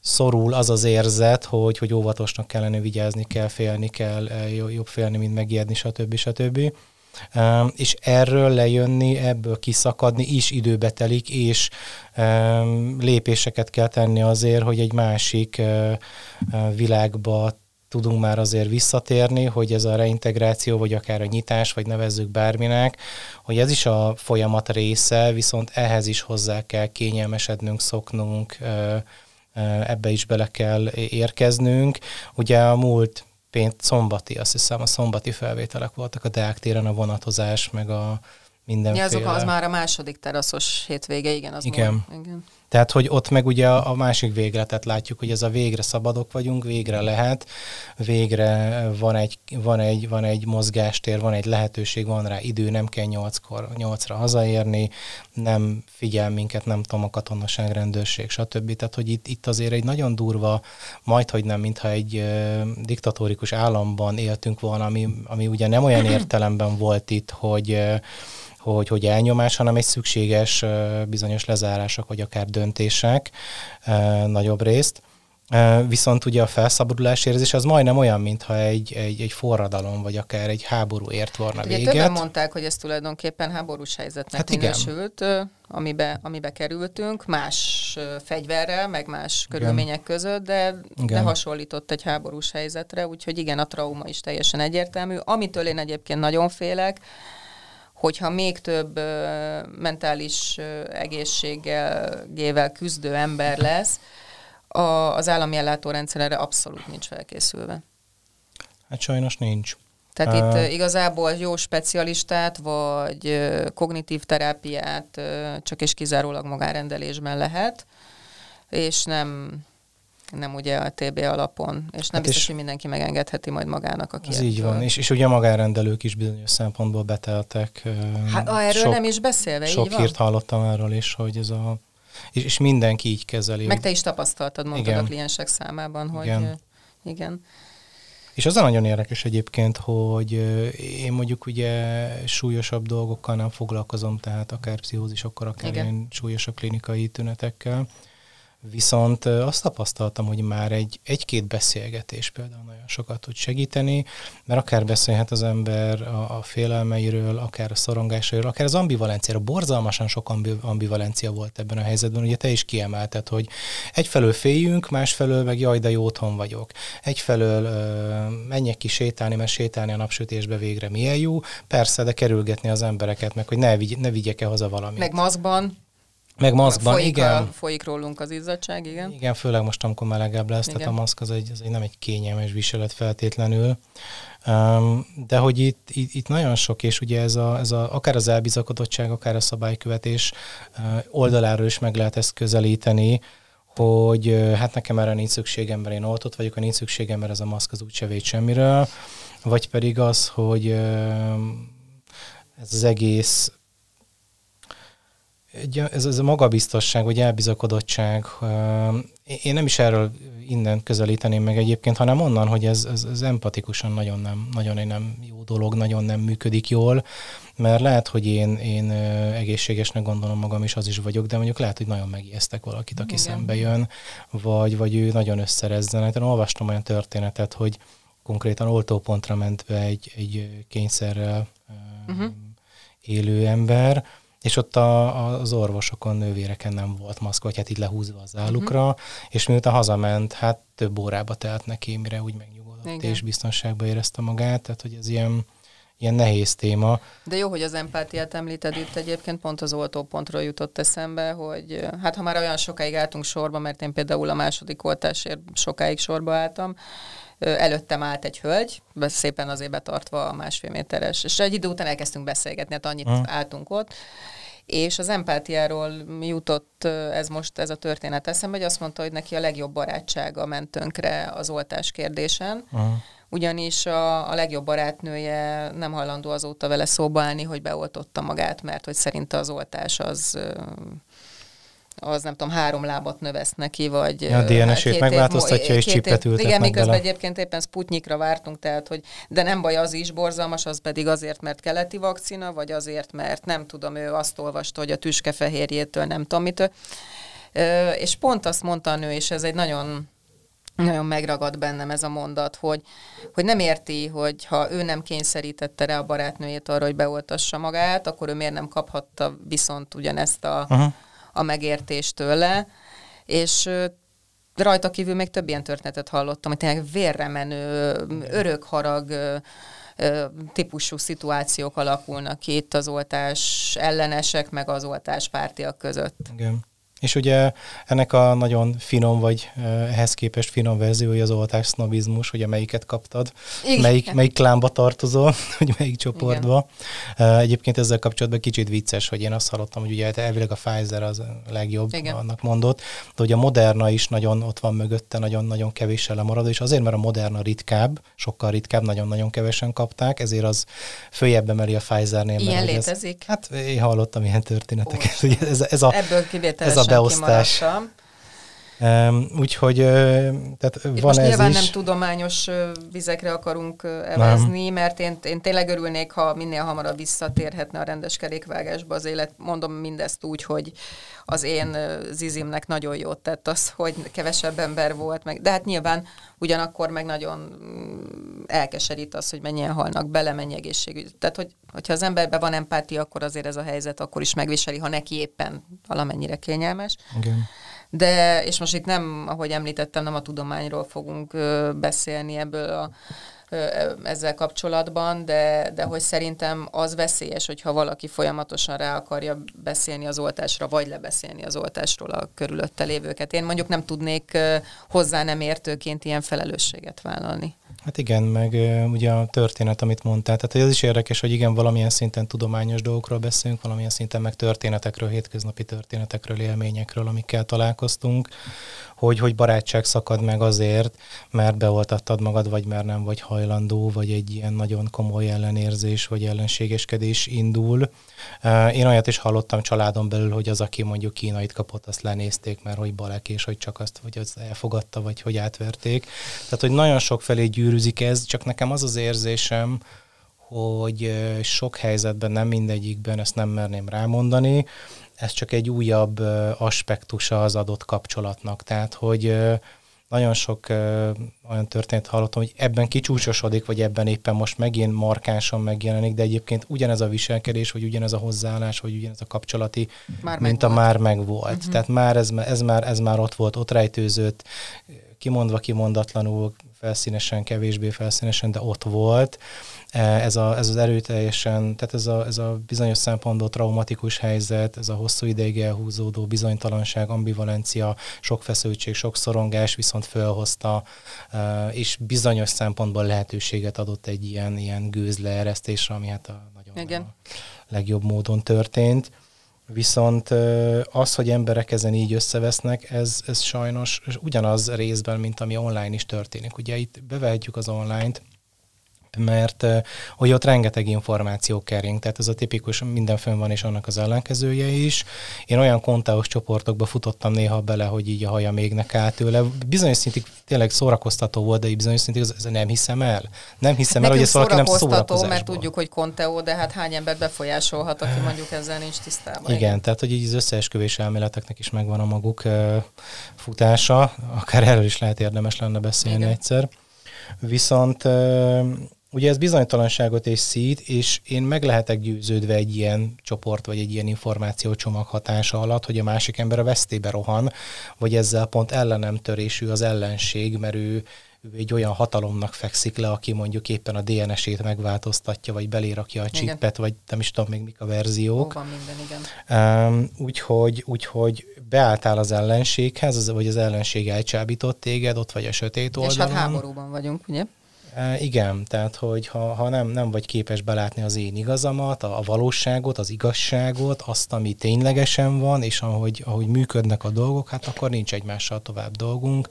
Speaker 4: szorul az az érzet, hogy, hogy óvatosnak kellene vigyázni, kell félni, kell jobb félni, mint megijedni, stb. stb. És erről lejönni, ebből kiszakadni is időbe telik, és lépéseket kell tenni azért, hogy egy másik világba tudunk már azért visszatérni, hogy ez a reintegráció, vagy akár a nyitás, vagy nevezzük bárminek, hogy ez is a folyamat része, viszont ehhez is hozzá kell kényelmesednünk, szoknunk, ebbe is bele kell érkeznünk. Ugye a múlt pént, szombati, azt hiszem a szombati felvételek voltak a Deák téren, a vonatozás, meg a mindenféle.
Speaker 3: Ja, azok az már a második teraszos hétvége, igen. Az
Speaker 4: igen.
Speaker 3: Múl, igen.
Speaker 4: Tehát, hogy ott meg ugye a másik végletet látjuk, hogy ez a végre szabadok vagyunk, végre lehet, végre van egy, van egy, van egy mozgástér, van egy lehetőség, van rá idő, nem kell nyolckor, nyolcra hazaérni, nem figyel minket, nem tudom, a katonaság, rendőrség, stb. Tehát, hogy itt, itt azért egy nagyon durva, majd, hogy nem, mintha egy uh, diktatórikus államban éltünk volna, ami, ami ugye nem olyan értelemben volt itt, hogy hogy, hogy elnyomás, hanem egy szükséges bizonyos lezárások, vagy akár döntések nagyobb részt. Viszont ugye a felszabadulás érzés az majdnem olyan, mintha egy, egy, egy forradalom, vagy akár egy háború ért volna hát ugye véget.
Speaker 3: Többen mondták, hogy ez tulajdonképpen háborús helyzetnek hát minősült, amibe, amibe kerültünk, más fegyverrel, meg más igen. körülmények között, de, de hasonlított egy háborús helyzetre, úgyhogy igen, a trauma is teljesen egyértelmű. Amitől én egyébként nagyon félek, hogyha még több ö, mentális ö, egészséggel küzdő ember lesz, a, az állami ellátórendszer erre abszolút nincs felkészülve.
Speaker 4: Hát sajnos nincs.
Speaker 3: Tehát uh, itt igazából jó specialistát, vagy kognitív terápiát csak és kizárólag magárendelésben lehet, és nem nem ugye a TB alapon, és nem hát biztos, és hogy mindenki megengedheti majd magának, aki
Speaker 4: Ez így van, és, és ugye a magárendelők is bizonyos szempontból beteltek.
Speaker 3: Hát a, erről sok, nem is beszélve,
Speaker 4: Sok
Speaker 3: így
Speaker 4: van? hírt hallottam erről is, hogy ez a... És, és mindenki így kezeli.
Speaker 3: Meg te is tapasztaltad, mondtad igen. a kliensek számában, hogy igen. igen.
Speaker 4: És az a nagyon érdekes egyébként, hogy én mondjuk ugye súlyosabb dolgokkal nem foglalkozom, tehát akár pszichózisokkal, akár Igen. ilyen súlyosabb klinikai tünetekkel, Viszont azt tapasztaltam, hogy már egy, egy-két beszélgetés például nagyon sokat tud segíteni, mert akár beszélhet az ember a, a félelmeiről, akár a szorongásairól, akár az ambivalenciáról. Borzalmasan sok ambivalencia volt ebben a helyzetben. Ugye te is kiemelted, hogy egyfelől féljünk, másfelől meg jaj, de jó otthon vagyok. Egyfelől uh, menjek ki sétálni, mert sétálni a napsütésbe végre milyen jó. Persze, de kerülgetni az embereket, meg hogy ne, vigy, ne vigyek-e haza valamit.
Speaker 3: Meg maszkban.
Speaker 4: Meg maszkban, folyik igen. A,
Speaker 3: folyik rólunk az izzadság, igen.
Speaker 4: Igen, főleg most, amikor melegebb lesz, igen. tehát a maszk az egy, az egy nem egy kényelmes viselet feltétlenül. Um, de hogy itt, itt, itt nagyon sok, és ugye ez a, ez a, akár az elbizakodottság, akár a szabálykövetés uh, oldaláról is meg lehet ezt közelíteni, hogy uh, hát nekem erre nincs szükségem, mert én oltott vagyok, ha nincs szükségem, mert ez a maszk az úgyse véd semmiről, vagy pedig az, hogy uh, ez az egész egy, ez, ez a magabiztosság, vagy elbizakodottság, én nem is erről innen közelíteném meg egyébként, hanem onnan, hogy ez, ez, ez empatikusan nagyon nem, nagyon nem jó dolog, nagyon nem működik jól, mert lehet, hogy én, én egészségesnek gondolom magam, és az is vagyok, de mondjuk lehet, hogy nagyon megijesztek valakit, aki Igen. szembe jön, vagy, vagy ő nagyon összerezzen. Hát én olvastam olyan történetet, hogy konkrétan oltópontra ment be egy, egy kényszerrel uh-huh. élő ember, és ott a, az orvosokon, nővéreken nem volt maszk, vagy hát így lehúzva az állukra, uh-huh. és miután hazament, hát több órába telt neki, mire úgy megnyugodott, Igen. és biztonságban érezte magát, tehát hogy ez ilyen, ilyen nehéz téma.
Speaker 3: De jó, hogy az empátiát említed itt egyébként, pont az oltópontról jutott eszembe, hogy hát ha már olyan sokáig álltunk sorba, mert én például a második oltásért sokáig sorba álltam, előttem állt egy hölgy, szépen azért betartva a másfél méteres, és egy idő után elkezdtünk beszélgetni, hát annyit hmm. álltunk ott, és az empátiáról jutott ez most, ez a történet eszembe, hogy azt mondta, hogy neki a legjobb barátsága ment tönkre az oltás kérdésen, uh-huh. ugyanis a, a legjobb barátnője nem hajlandó azóta vele szóba állni, hogy beoltotta magát, mert hogy szerinte az oltás az az nem tudom, három lábat növeszt neki, vagy...
Speaker 4: Ja, a DNS-ét megváltoztatja, és csipet ültet
Speaker 3: Igen, miközben bele. egyébként éppen Sputnikra vártunk, tehát, hogy de nem baj, az is borzalmas, az pedig azért, mert keleti vakcina, vagy azért, mert nem tudom, ő azt olvasta, hogy a tüskefehérjétől nem tudom mitől. És pont azt mondta a nő, és ez egy nagyon nagyon megragad bennem ez a mondat, hogy, hogy nem érti, hogy ha ő nem kényszerítette rá a barátnőjét arra, hogy beoltassa magát, akkor ő miért nem kaphatta viszont ugyanezt a, uh-huh a megértést tőle, és rajta kívül még több ilyen történetet hallottam, hogy tényleg vérre menő, örökharag típusú szituációk alakulnak ki itt az oltás ellenesek, meg az oltás pártiak között.
Speaker 4: Igen. És ugye ennek a nagyon finom, vagy ehhez képest finom verziója az oltás sznobizmus, hogy melyiket kaptad, Igen. melyik, melyik klámba tartozol, *laughs* hogy melyik csoportba. Igen. Egyébként ezzel kapcsolatban kicsit vicces, hogy én azt hallottam, hogy ugye elvileg a Pfizer az legjobb, Igen. annak mondott, de hogy a Moderna is nagyon ott van mögötte, nagyon-nagyon kevéssel lemarad, és azért, mert a Moderna ritkább, sokkal ritkább, nagyon-nagyon kevesen kapták, ezért az följebb emeli a Pfizernél.
Speaker 3: Ilyen létezik?
Speaker 4: Ez, hát én hallottam ilyen történeteket. Ez, ez, a,
Speaker 3: Ebből a beosztás.
Speaker 4: Úgyhogy tehát
Speaker 3: Itt
Speaker 4: van most ez
Speaker 3: nyilván
Speaker 4: is.
Speaker 3: nem tudományos vizekre akarunk evezni, nem. mert én, én tényleg örülnék, ha minél hamarabb visszatérhetne a rendes kerékvágásba az élet. Mondom mindezt úgy, hogy az én zizimnek nagyon jót tett az, hogy kevesebb ember volt, meg, de hát nyilván ugyanakkor meg nagyon mm, elkeserít az, hogy mennyien halnak bele, mennyi egészségügy. Tehát, hogy, hogyha az emberben van empátia, akkor azért ez a helyzet akkor is megviseli, ha neki éppen valamennyire kényelmes.
Speaker 4: Igen.
Speaker 3: De, és most itt nem, ahogy említettem, nem a tudományról fogunk beszélni ebből a ezzel kapcsolatban, de, de hogy szerintem az veszélyes, hogyha valaki folyamatosan rá akarja beszélni az oltásra, vagy lebeszélni az oltásról a körülötte lévőket. Én mondjuk nem tudnék hozzá nem értőként ilyen felelősséget vállalni.
Speaker 4: Hát igen, meg ugye a történet, amit mondtál, tehát ez is érdekes, hogy igen, valamilyen szinten tudományos dolgokról beszélünk, valamilyen szinten meg történetekről, hétköznapi történetekről, élményekről, amikkel találkoztunk, hogy, hogy barátság szakad meg azért, mert beoltattad magad, vagy mert nem vagy hajlandó, vagy egy ilyen nagyon komoly ellenérzés, vagy ellenségeskedés indul. Én olyat is hallottam családon belül, hogy az, aki mondjuk kínait kapott, azt lenézték, mert hogy balek, és hogy csak azt, vagy az elfogadta, vagy hogy átverték. Tehát, hogy nagyon sok felé gyűrűzik ez, csak nekem az az érzésem, hogy sok helyzetben, nem mindegyikben, ezt nem merném rámondani, ez csak egy újabb aspektusa az adott kapcsolatnak. Tehát, hogy nagyon sok olyan történet hallottam, hogy ebben kicsúcsosodik, vagy ebben éppen most megint markánsan megjelenik, de egyébként ugyanez a viselkedés, vagy ugyanez a hozzáállás, vagy ugyanez a kapcsolati már mint a már megvolt. Uh-huh. Tehát már ez, ez, már, ez már ott volt, ott rejtőzött, kimondva kimondatlanul, felszínesen, kevésbé felszínesen, de ott volt. Ez, a, ez az erőteljesen, tehát ez a, ez a bizonyos szempontból traumatikus helyzet, ez a hosszú ideig elhúzódó bizonytalanság, ambivalencia, sok feszültség, sok szorongás viszont fölhozta, és bizonyos szempontból lehetőséget adott egy ilyen, ilyen gőzleeresztésre, ami hát a nagyon Igen. A legjobb módon történt. Viszont az, hogy emberek ezen így összevesznek, ez, ez sajnos ugyanaz részben, mint ami online is történik. Ugye itt bevehetjük az online-t, mert hogy ott rengeteg információ kering, tehát ez a tipikus, minden fönn van, és annak az ellenkezője is. Én olyan kontáos csoportokba futottam néha bele, hogy így a haja még át tőle. Bizonyos szintig tényleg szórakoztató volt, de így bizonyos szintig ez nem hiszem el. Nem hiszem hát el, hogy ez valaki nem szórakoztató,
Speaker 3: mert tudjuk, hogy Conteo, de hát hány ember befolyásolhat, aki mondjuk ezzel nincs tisztában.
Speaker 4: Igen, igen. tehát hogy így az összeesküvés elméleteknek is megvan a maguk futása, akár erről is lehet érdemes lenne beszélni igen. egyszer. Viszont Ugye ez bizonytalanságot és szít, és én meg lehetek győződve egy ilyen csoport, vagy egy ilyen információcsomag hatása alatt, hogy a másik ember a vesztébe rohan, vagy ezzel pont ellenem törésű az ellenség, mert ő, ő egy olyan hatalomnak fekszik le, aki mondjuk éppen a DNS-ét megváltoztatja, vagy belérakja a csipet, vagy nem is tudom még mik a verziók.
Speaker 3: van minden, igen.
Speaker 4: Um, úgyhogy, úgyhogy beálltál az ellenséghez, az, vagy az ellenség elcsábított téged, ott vagy a sötét oldalon.
Speaker 3: És hát háborúban vagyunk, ugye?
Speaker 4: Igen, tehát hogy ha, ha nem, nem vagy képes belátni az én igazamat, a, a valóságot, az igazságot, azt, ami ténylegesen van, és ahogy, ahogy működnek a dolgok, hát akkor nincs egymással tovább dolgunk,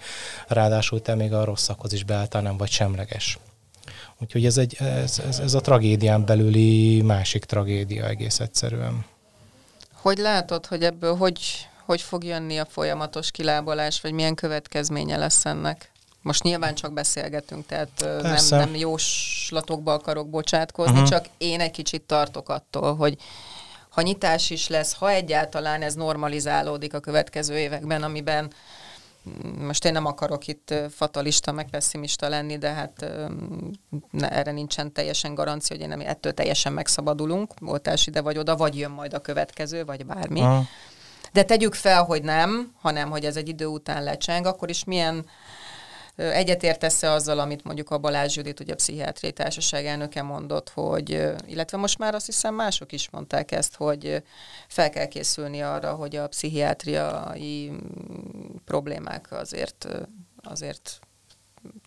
Speaker 4: ráadásul te még a rosszakhoz is beálltál, nem vagy semleges. Úgyhogy ez, egy, ez, ez, ez a tragédián belüli másik tragédia egész egyszerűen.
Speaker 3: Hogy látod, hogy ebből hogy, hogy fog jönni a folyamatos kilábalás, vagy milyen következménye lesz ennek? Most nyilván csak beszélgetünk, tehát nem, nem jóslatokba akarok bocsátkozni, uh-huh. csak én egy kicsit tartok attól, hogy ha nyitás is lesz, ha egyáltalán ez normalizálódik a következő években, amiben mm, most én nem akarok itt fatalista, meg pessimista lenni, de hát ne, erre nincsen teljesen garancia, hogy én nem, ettől teljesen megszabadulunk, voltás ide vagy oda, vagy jön majd a következő, vagy bármi. Uh-huh. De tegyük fel, hogy nem, hanem hogy ez egy idő után lecseng, akkor is milyen Egyetértesz-e azzal, amit mondjuk a Balázs Judit, ugye a Pszichiátriai Társaság elnöke mondott, hogy, illetve most már azt hiszem mások is mondták ezt, hogy fel kell készülni arra, hogy a pszichiátriai mm, problémák azért, azért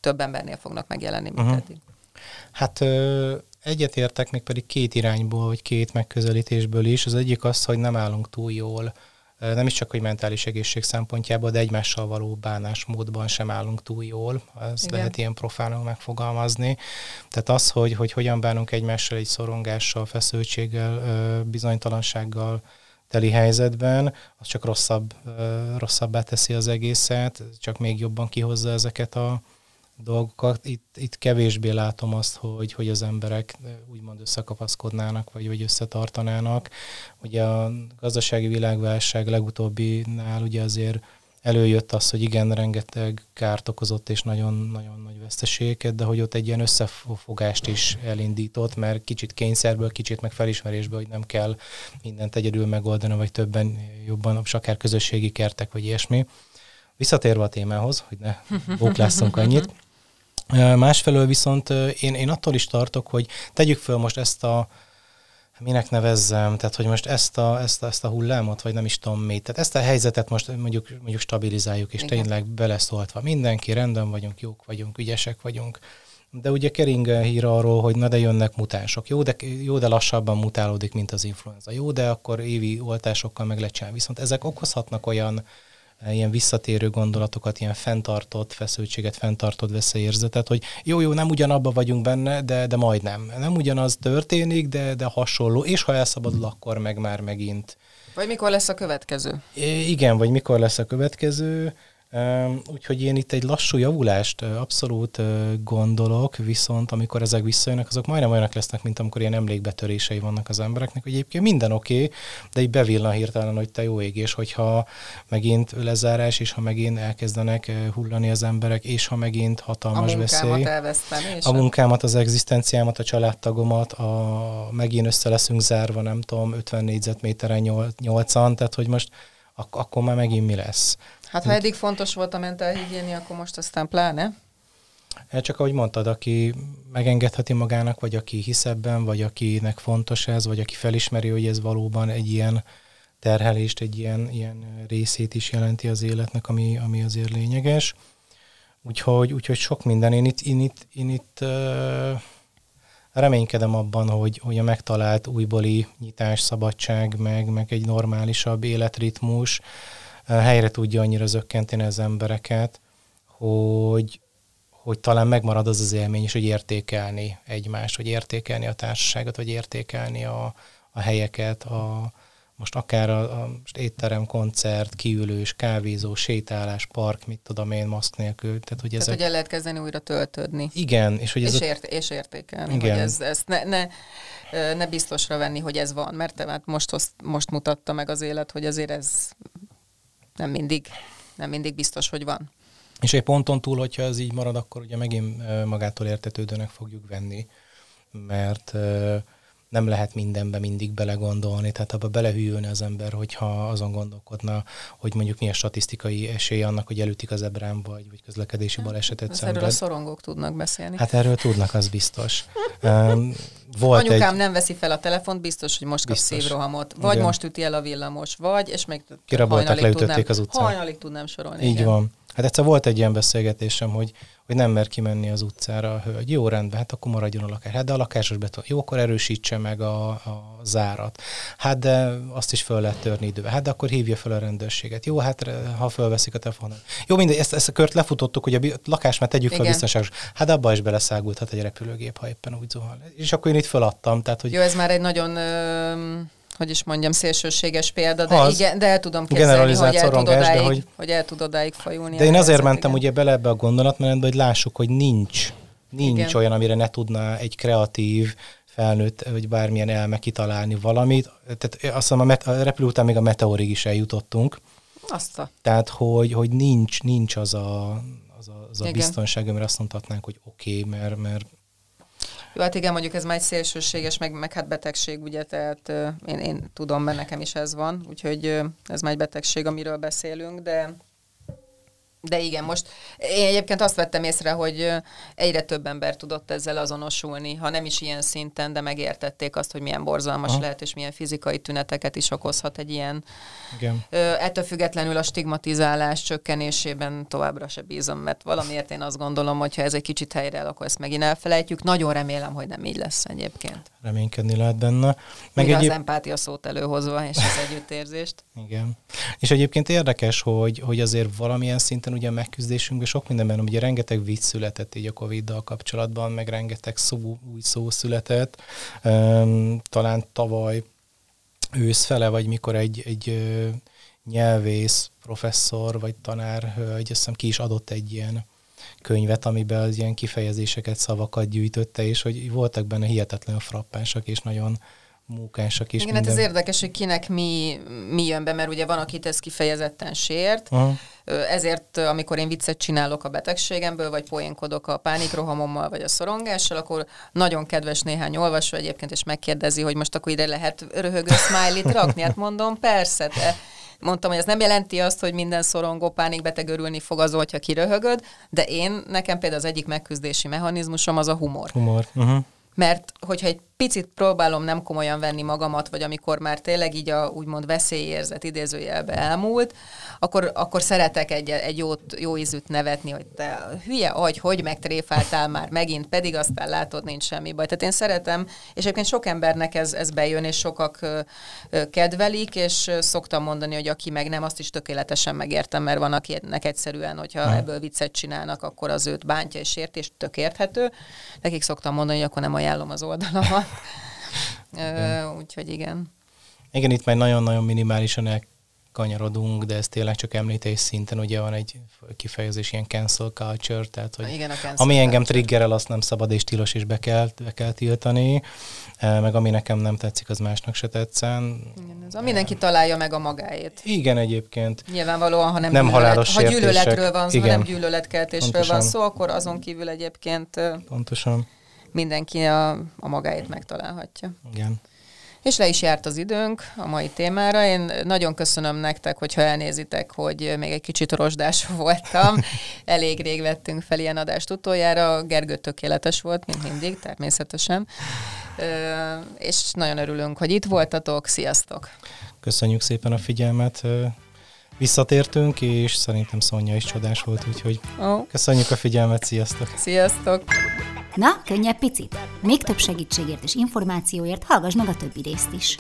Speaker 3: több embernél fognak megjelenni, mint uh-huh. eddig.
Speaker 4: Hát ö, egyetértek még pedig két irányból, vagy két megközelítésből is. Az egyik az, hogy nem állunk túl jól nem is csak, hogy mentális egészség szempontjából, de egymással való bánásmódban sem állunk túl jól, ez Igen. lehet ilyen profánul megfogalmazni. Tehát az, hogy, hogy hogyan bánunk egymással egy szorongással, feszültséggel, bizonytalansággal, teli helyzetben, az csak rosszabb, rosszabbá teszi az egészet, csak még jobban kihozza ezeket a, dolgokat. Itt, itt kevésbé látom azt, hogy, hogy az emberek úgymond összekapaszkodnának, vagy, vagy összetartanának. Ugye a gazdasági világválság legutóbbinál ugye azért előjött az, hogy igen, rengeteg kárt okozott, és nagyon-nagyon nagy veszteségeket, de hogy ott egy ilyen összefogást is elindított, mert kicsit kényszerből, kicsit meg felismerésből, hogy nem kell mindent egyedül megoldani, vagy többen jobban, akár közösségi kertek, vagy ilyesmi. Visszatérve a témához, hogy ne *laughs* bóklásszunk annyit, Másfelől viszont én, én attól is tartok, hogy tegyük föl most ezt a, minek nevezzem, tehát hogy most ezt a, ezt a, ezt a hullámot, vagy nem is tudom mit, tehát ezt a helyzetet most mondjuk, mondjuk stabilizáljuk, és Igen. tényleg beleszóltva mindenki, rendben vagyunk, jók vagyunk, ügyesek vagyunk, de ugye kering hír arról, hogy na de jönnek mutánsok. Jó de, jó, de lassabban mutálódik, mint az influenza. Jó, de akkor évi oltásokkal meg lecsán. Viszont ezek okozhatnak olyan ilyen visszatérő gondolatokat, ilyen fenntartott feszültséget, fenntartott veszélyérzetet, hogy jó, jó, nem ugyanabba vagyunk benne, de, de majdnem. Nem ugyanaz történik, de, de hasonló, és ha elszabadul, akkor meg már megint.
Speaker 3: Vagy mikor lesz a következő?
Speaker 4: I- igen, vagy mikor lesz a következő. Úgyhogy én itt egy lassú javulást abszolút gondolok, viszont amikor ezek visszajönnek, azok majdnem olyanok lesznek, mint amikor ilyen emlékbetörései vannak az embereknek, hogy egyébként minden oké, okay, de így bevillan hirtelen, hogy te jó ég, és hogyha megint lezárás, és ha megint elkezdenek hullani az emberek, és ha megint hatalmas a veszély.
Speaker 3: a
Speaker 4: munkámat, az egzisztenciámat, a családtagomat, a, megint össze leszünk zárva, nem tudom, 50 négyzetméteren 8-an, tehát hogy most ak- akkor már megint mi lesz.
Speaker 3: Hát ha eddig fontos volt a mentálhigiénia, akkor most aztán pláne.
Speaker 4: Hát csak ahogy mondtad, aki megengedheti magának, vagy aki hisz ebben, vagy akinek fontos ez, vagy aki felismeri, hogy ez valóban egy ilyen terhelést, egy ilyen, ilyen részét is jelenti az életnek, ami, ami azért lényeges. Úgyhogy, úgyhogy sok minden. Én itt, én itt, én itt reménykedem abban, hogy, hogy a megtalált újbóli nyitás, szabadság, meg, meg egy normálisabb életritmus, helyre tudja annyira zökkenteni az embereket, hogy, hogy talán megmarad az az élmény is, hogy értékelni egymást, hogy értékelni a társaságot, vagy értékelni a, a helyeket, a, most akár a, a most étterem, koncert, kiülős, kávézó, sétálás, park, mit tudom én, maszk nélkül. Tehát, hogy
Speaker 3: ezek... Tehát, hogy el lehet kezdeni újra töltődni.
Speaker 4: Igen.
Speaker 3: És, hogy ez és, a... ért, és értékelni, Igen. hogy ez, ezt ne, ne, ne biztosra venni, hogy ez van, mert te, hát most, most mutatta meg az élet, hogy azért ez nem mindig, nem mindig biztos, hogy van.
Speaker 4: És egy ponton túl, hogyha ez így marad, akkor ugye megint magától értetődőnek fogjuk venni, mert nem lehet mindenbe mindig belegondolni, tehát abba belehűlne az ember, hogyha azon gondolkodna, hogy mondjuk milyen statisztikai esély annak, hogy elütik az ebrán, vagy, vagy közlekedési hát, balesetet
Speaker 3: Ezt szenved. Erről a szorongók tudnak beszélni.
Speaker 4: Hát erről tudnak, az biztos. *laughs* Um, volt
Speaker 3: Anyukám egy... nem veszi fel a telefont, biztos, hogy most kap szívrohamot. Vagy igen. most üti el a villamos, vagy, és még
Speaker 4: Kirabolták, leütötték tudnám, az utcán.
Speaker 3: Hajnalig tudnám sorolni.
Speaker 4: Így igen. van. Hát egyszer volt egy ilyen beszélgetésem, hogy, hogy nem mer kimenni az utcára a hölgy. Jó, rendben, hát akkor maradjon a lakás. Hát de a lakásos beton. Jó, akkor erősítse meg a, a zárat. Hát de azt is föl lehet törni időbe. Hát de akkor hívja fel a rendőrséget. Jó, hát ha fölveszik a telefonon. Jó, mindegy, ezt, ezt a kört lefutottuk, hogy a lakást már tegyük fel biztonságos. Hát abba is beleszágulhat egy repülőgép, ha éppen úgy zuhan. És akkor én itt föladtam. Tehát, hogy...
Speaker 3: Jó, ez már egy nagyon ö- hogy is mondjam, szélsőséges példa, de, az, igen, de el tudom képzelni, hogy el, tud odáig, hogy... hogy el tud odáig fajulni.
Speaker 4: De én azért mentem igen. ugye bele ebbe a gondolatmenetbe, hogy lássuk, hogy nincs, nincs igen. olyan, amire ne tudna egy kreatív, felnőtt, vagy bármilyen elme kitalálni valamit. Tehát azt hiszem, a, met- a repülő után még a meteorig is eljutottunk.
Speaker 3: Azt a...
Speaker 4: Tehát, hogy, hogy nincs, nincs az a, az a, az a biztonság, amire azt mondhatnánk, hogy oké, okay, mert, mert
Speaker 3: jó, hát igen, mondjuk ez már egy szélsőséges, meg, meg hát betegség, ugye, tehát én, én tudom, mert nekem is ez van, úgyhogy ez már egy betegség, amiről beszélünk, de de igen, most én egyébként azt vettem észre, hogy egyre több ember tudott ezzel azonosulni, ha nem is ilyen szinten, de megértették azt, hogy milyen borzalmas Aha. lehet, és milyen fizikai tüneteket is okozhat egy ilyen. Igen. Ettől függetlenül a stigmatizálás csökkenésében továbbra se bízom, mert valamiért én azt gondolom, hogy ha ez egy kicsit helyre akkor ezt megint elfelejtjük. Nagyon remélem, hogy nem így lesz egyébként.
Speaker 4: Reménykedni lehet benne.
Speaker 3: Meg egy... az empátia szót előhozva, és az együttérzést.
Speaker 4: Igen. És egyébként érdekes, hogy, hogy azért valamilyen szinten ugye a megküzdésünkben sok mindenben, ugye rengeteg vicc született így a Covid-dal kapcsolatban, meg rengeteg szó, új szó született. Talán tavaly őszfele, vagy mikor egy, egy nyelvész, professzor, vagy tanár, hölgy, azt hiszem ki is adott egy ilyen könyvet, amiben az ilyen kifejezéseket, szavakat gyűjtötte, és hogy voltak benne hihetetlenül frappánsak, és nagyon mókásak is.
Speaker 3: Igen, minden. hát ez érdekes, hogy kinek mi, mi jön be, mert ugye van, akit ez kifejezetten sért, Aha. ezért amikor én viccet csinálok a betegségemből, vagy poénkodok a pánikrohamommal, vagy a szorongással, akkor nagyon kedves néhány olvasó egyébként, és megkérdezi, hogy most akkor ide lehet röhögő smiley-t rakni. Hát mondom, persze, te mondtam, hogy ez nem jelenti azt, hogy minden szorongó pánikbeteg örülni fog az, hogyha kiröhögöd, de én, nekem például az egyik megküzdési mechanizmusom az a humor.
Speaker 4: Humor. Uh-huh.
Speaker 3: Mert hogyha egy picit próbálom nem komolyan venni magamat, vagy amikor már tényleg így a úgymond veszélyérzet idézőjelbe elmúlt, akkor, akkor szeretek egy, egy jót, jó ízűt nevetni, hogy te hülye agy, hogy megtréfáltál már megint, pedig aztán látod, nincs semmi baj. Tehát én szeretem, és egyébként sok embernek ez, ez bejön, és sokak kedvelik, és szoktam mondani, hogy aki meg nem, azt is tökéletesen megértem, mert van akinek egyszerűen, hogyha hmm. ebből viccet csinálnak, akkor az őt bántja és ért, és tök érthető. Nekik szoktam mondani, hogy akkor nem ajánlom az oldalamat. Úgyhogy igen.
Speaker 4: Igen, itt már nagyon-nagyon minimálisan kanyarodunk, de ez tényleg csak említés szinten, ugye van egy kifejezés, ilyen cancel culture, tehát hogy
Speaker 3: Igen, a cancel
Speaker 4: ami engem culture. triggerel, azt nem szabad és tilos, és be kell, be kell tiltani, meg ami nekem nem tetszik, az másnak se tetszen.
Speaker 3: Igen, ez a mindenki találja meg a magáét.
Speaker 4: Igen, egyébként.
Speaker 3: Nyilvánvalóan, ha nem, nem gyűlölet, ha gyűlöletről van szó, nem gyűlöletkeltésről Pontosan. van szó, akkor azon kívül egyébként
Speaker 4: Pontosan.
Speaker 3: Mindenki a, a magáét megtalálhatja.
Speaker 4: Igen.
Speaker 3: És le is járt az időnk a mai témára. Én nagyon köszönöm nektek, hogyha elnézitek, hogy még egy kicsit rozsdás *laughs* voltam. Elég rég vettünk fel ilyen adást utoljára. Gergő tökéletes volt, mint mindig, természetesen. És nagyon örülünk, hogy itt voltatok. Sziasztok!
Speaker 4: Köszönjük szépen a figyelmet. Visszatértünk, és szerintem Szonya is csodás volt, úgyhogy oh. köszönjük a figyelmet, sziasztok!
Speaker 3: Sziasztok!
Speaker 1: Na, könnyebb picit? Még több segítségért és információért hallgass meg a többi részt is.